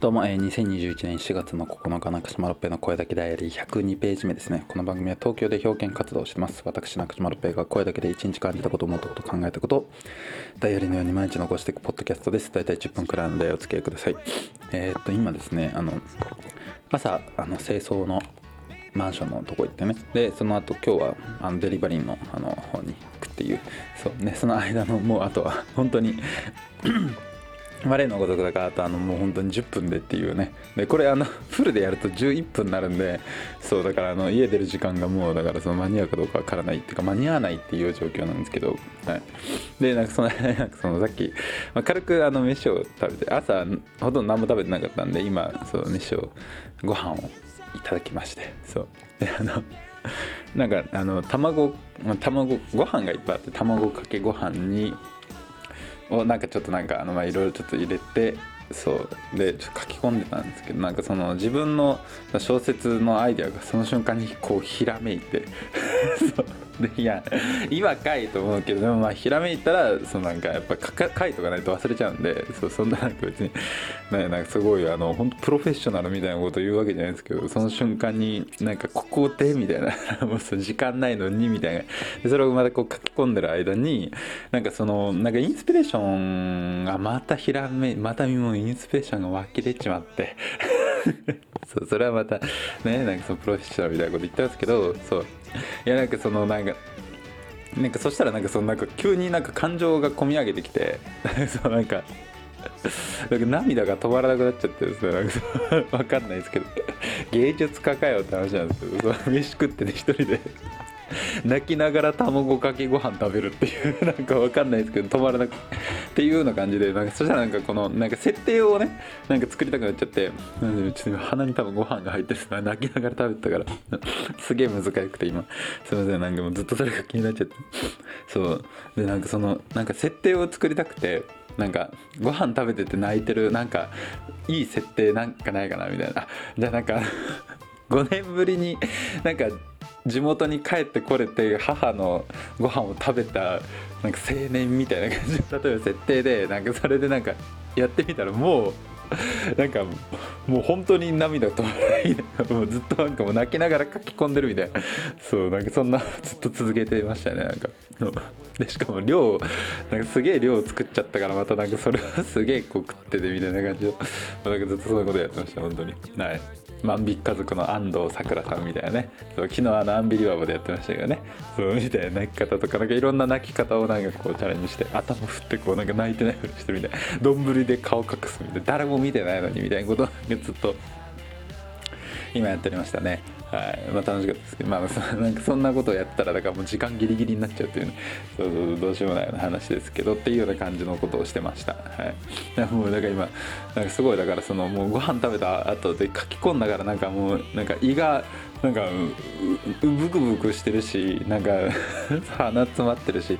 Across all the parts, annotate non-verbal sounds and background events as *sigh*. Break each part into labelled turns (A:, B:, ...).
A: どうも、えー、2021年4月の9日中島六平の声だけダイアリー102ページ目ですね。この番組は東京で表現活動をしてます。私中島六平が声だけで1日感じたこと思ったこと考えたことダイアリーのように毎日残していくポッドキャストです。大体10分くらいのでお付き合いください。えー、っと今ですねあの朝あの清掃のマンションのとこ行ってね。でその後今日はあのデリバリーのあの方に行くっていう。そうねその間のもうあとは本当にまあ、例のごとくだからあとあのもう本当に10分でっていうね。でこれあの *laughs* フルでやると11分になるんでそうだからあの家出る時間がもうだからその間に合うかどうかわからないっていうか間に合わないっていう状況なんですけど、はい、でなんかその *laughs* なんかそのさっき、まあ、軽くあの飯を食べて朝ほとんど何も食べてなかったんで今そう飯をご飯をいただきましてそう。であの *laughs* なんかあの卵卵ご飯がいっぱいあって卵かけご飯にをなんかちょっとなんかあのまあいろいろちょっと入れてそうでちょっと書き込んでたんですけどなんかその自分の小説のアイデアがその瞬間にこうひらめいて。*laughs* *laughs* でいや今かいと思うけどでもまあひらめいたらそのなんかやっぱ書いとかないと忘れちゃうんでそうそんななんか別に、*laughs* ね、なんかすごいあの本当プロフェッショナルみたいなこと言うわけじゃないですけどその瞬間になんかここでみたいなもうそ時間ないのにみたいな。でそれをまたこう書き込んでる間になんかそのなんかインスピレーションがまたひらめまたもうインスピレーションが湧き出ちまって。*laughs* そうそれはまたねなんかそのプロフェッショナルみたいなこと言ったんですけどそう。いやなんかそのなんかなんかそしたらなんかそのなんか急になんか感情がこみ上げてきて *laughs* そうなんかなんか涙が止まらなくなっちゃってですねなんか分かんないですけど芸術家かよって話なんですけど飯食ってね一人で。*laughs* 泣きながら卵かけご飯食べるっていう *laughs* なんかわかんないですけど止まらなくっていうような感じでなんかそしたらなんかこのなんか設定をねなんか作りたくなっちゃってなんでちょっと鼻に多分ご飯が入ってる泣きながら食べてたから。*laughs* すげえ難しくて今。すいません。なんかもうずっとそれが気になっちゃって。そう。でなんかそのなんか設定を作りたくてなんかご飯食べてて泣いてるなんかいい設定なんかないかな？みたいな。じゃあなんか5年ぶりになんか地元に帰ってこれて母のご飯を食べたなんか青年みたいな感じ例えば設定でなんかそれでなんかやってみたらもうなんかもう本当に涙止まらないもうずっとなんかもう泣きながら書き込んでるみたいな。そうなんかそんな *laughs* ずっと続けてましたねなんか。でしかも量なんかすげえ量作っちゃったからまたなんかそれはすげえこう食っててみたいな感じでなんかずっとそういうことやってました本当に。はい。万引き家族の安藤さくらさんみたいなね。そう昨日あのアンビリバボでやってましたけどね。そうみたいな泣き方とか。なんかいろんな泣き方をなんかこうチャレンジして頭振ってこうなんか泣いてないふりしてみたいな丼で顔隠すみたいな。誰も見てないのにみたいなことをずっと今やっておりましたね。はい。まあ、楽しかったですけど、まあ、*laughs* なんかそんなことをやったらだからもう時間ギリギリになっちゃうっていう、ね、そうそうどうしようもないような話ですけどっていうような感じのことをしてました、はい、もうだか今なんかすごいだからそのもうご飯食べた後で書き込んだからなんかもうなんか胃がなんかブクブクしてるしなんか *laughs* 鼻詰まってるし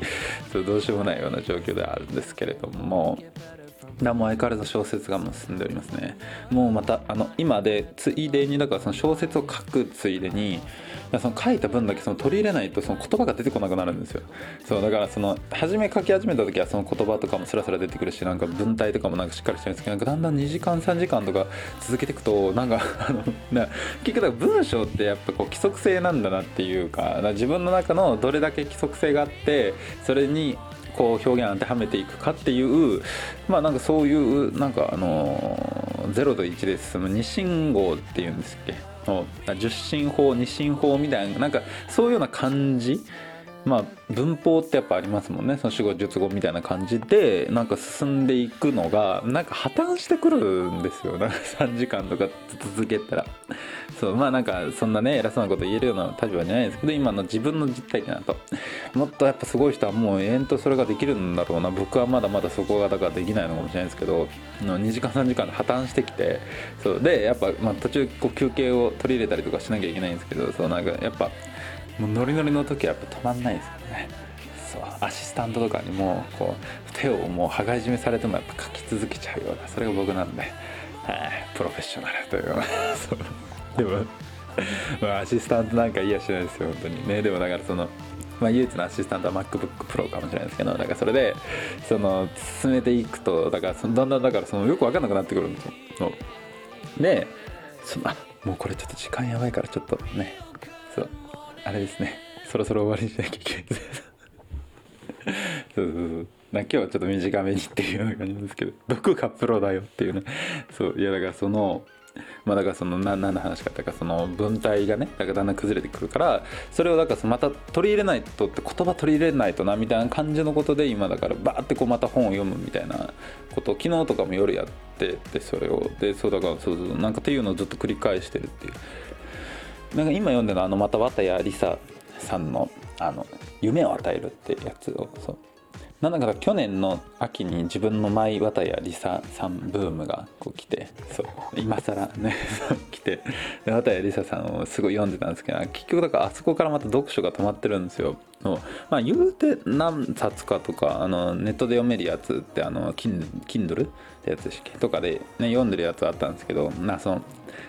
A: どうしようもないような状況ではあるんですけれども。だも相変わらず小説が進んでおりますね。もうまたあの今でついでにだからその小説を書くついでにその書いた分だけその取り入れないとその言葉が出てこなくなるんですよ。そうだからその初め書き始めた時はその言葉とかもスラスラ出てくるしなんか文体とかもなんかしっかりしてるんですけどなんかだんだん2時間3時間とか続けていくとなんか *laughs* あのな結局文章ってやっぱこう規則性なんだなっていうか自分の中のどれだけ規則性があってそれにこう表現当てはめていくかっていうまあなんかそういうなんかあの0と1で進む二進法っていうんですっけ？十進法二進法みたいななんかそういうような感じまあ文法ってやっぱありますもんね。その主語述語みたいな感じでなんか進んでいくのがなんか破綻してくるんですよ。なんか3時間とか続けたら。そうまあなんかそんなね偉そうなこと言えるような立場じゃないですけど今の自分の実態ってなと。もっとやっぱすごい人はもう永遠とそれができるんだろうな。僕はまだまだそこがだからできないのかもしれないですけど2時間3時間で破綻してきてそうでやっぱ、まあ、途中こう休憩を取り入れたりとかしなきゃいけないんですけどそうなんかやっぱもうノリノリの時はやっぱ止まんないですよね。そうアシスタントとかにもこう手をもう羽交い締めされてもやっぱ書き続けちゃうようなそれが僕なんで、はい、プロフェッショナルという。か *laughs* そう。でもまあアシスタントなんか嫌しないですよ本当に。ねでもだからそのまあ、唯一のアシスタントは MacBookPro かもしれないですけどだからそれでその進めていくとだからそのだんだんだからそのよく分かんなくなってくるんですよ。でそのもうこれちょっと時間やばいからちょっとね。そう。あれですね。そろそろ終わりにしなきゃいけないですそうそうそう。今日はちょっと短めにっていうような感じですけどどこがプロだよっていうね。そう。いやだからそのまあだからその何の話かっていうかその文体がねだからだんだん崩れてくるからそれをだからまた取り入れないとって言葉取り入れないとなみたいな感じのことで今だからバーってこうまた本を読むみたいなことを昨日とかも夜やってでそれを。でそうだからそうそうなんかっていうのをずっと繰り返してるっていう。なんか今読んでるのあのまた綿谷りささんのあの夢を与えるってやつをそう。なんだか去年の秋に自分のマイ綿谷りささんブームがこう来てそう今更ね *laughs* 来て綿谷りささんをすごい読んでたんですけど結局だからあそこからまた読書が止まってるんですよ。のまあ言うて何冊かとかあのネットで読めるやつってあの Kindle ってやつでしとかで、ね、読んでるやつあったんですけどなその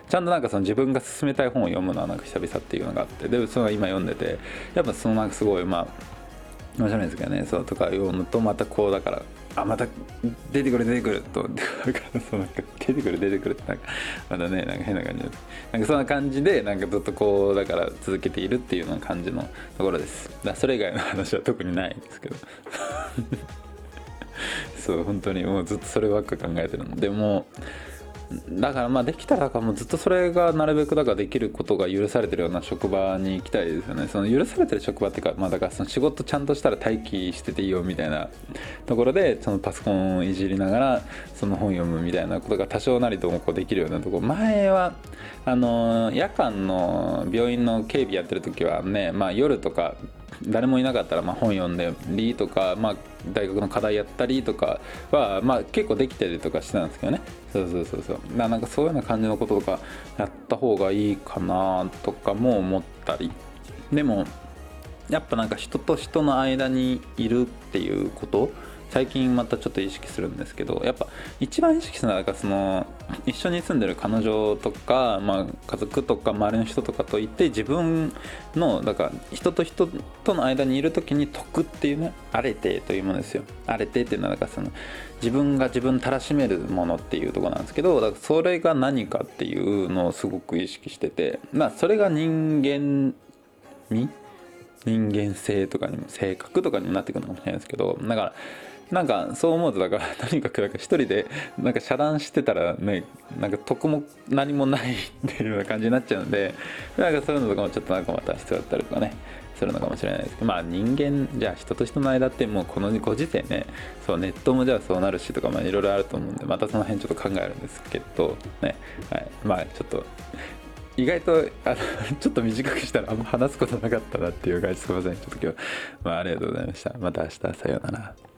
A: ちゃんとなんかその自分が進めたい本を読むのはなんか久々っていうのがあってでそれは今読んでてやっぱそのなんかすごいまあ面白いですけどねそうとか読むとまたこうだからあまた出てくる出てくるとだからそうなんか出てくる出てくるってなんかまたねなんか変な感じですなんかそんな感じでなんかずっとこうだから続けているっていうような感じのところです。だそれ以外の話は特にないんですけど。そう本当にもうずっとそればっか考えてるのでもだからまあできたらかもずっとそれがなるべくだからできることが許されてるような職場に行きたいですよね。その許されてる職場っていうかまあだからその仕事ちゃんとしたら待機してていいよみたいなところでそのパソコンをいじりながらその本読むみたいなことが多少なりともこうできるようなとこ前はあの夜間の病院の警備やってる時はねまあ夜とか誰もいなかったらま本読んでりとか、まあ、大学の課題やったりとかは、まあ、結構できたりとかしてたんですけどね。そうそうそうそう。なんかそういうような感じのこととかやった方がいいかなとかも思ったり。でもやっぱなんか人と人の間にいるっていうこと最近またちょっと意識するんですけどやっぱ一番意識するのはその一緒に住んでる彼女とか、まあ、家族とか周りの人とかといって自分のだから人と人との間にいる時に得っていうねあれてというものですよ。あれてっていうのはだからその自分が自分たらしめるものっていうとこなんですけどだからそれが何かっていうのをすごく意識しててまあそれが人間味？人間性とかにも性格とかにもなってくるのかもしれないですけどだからなんかそう思うとだから *laughs* とにかくなんか一人でなんか遮断してたらねなんか得も何もないっていうような感じになっちゃうんでなんかそういうのとかもちょっとなんかまた必要だったりとかねするのかもしれないですけどまあ人間じゃあ人と人の間ってもうこのご時世ねそうネットもじゃあそうなるしとかまあいろいろあると思うんでまたその辺ちょっと考えるんですけどねはい。まあちょっと意外とあのちょっと短くしたらあんま話すことなかったなっていう感じすいません。ちょっと今日、まあ、ありがとうございました。また明日。さようなら。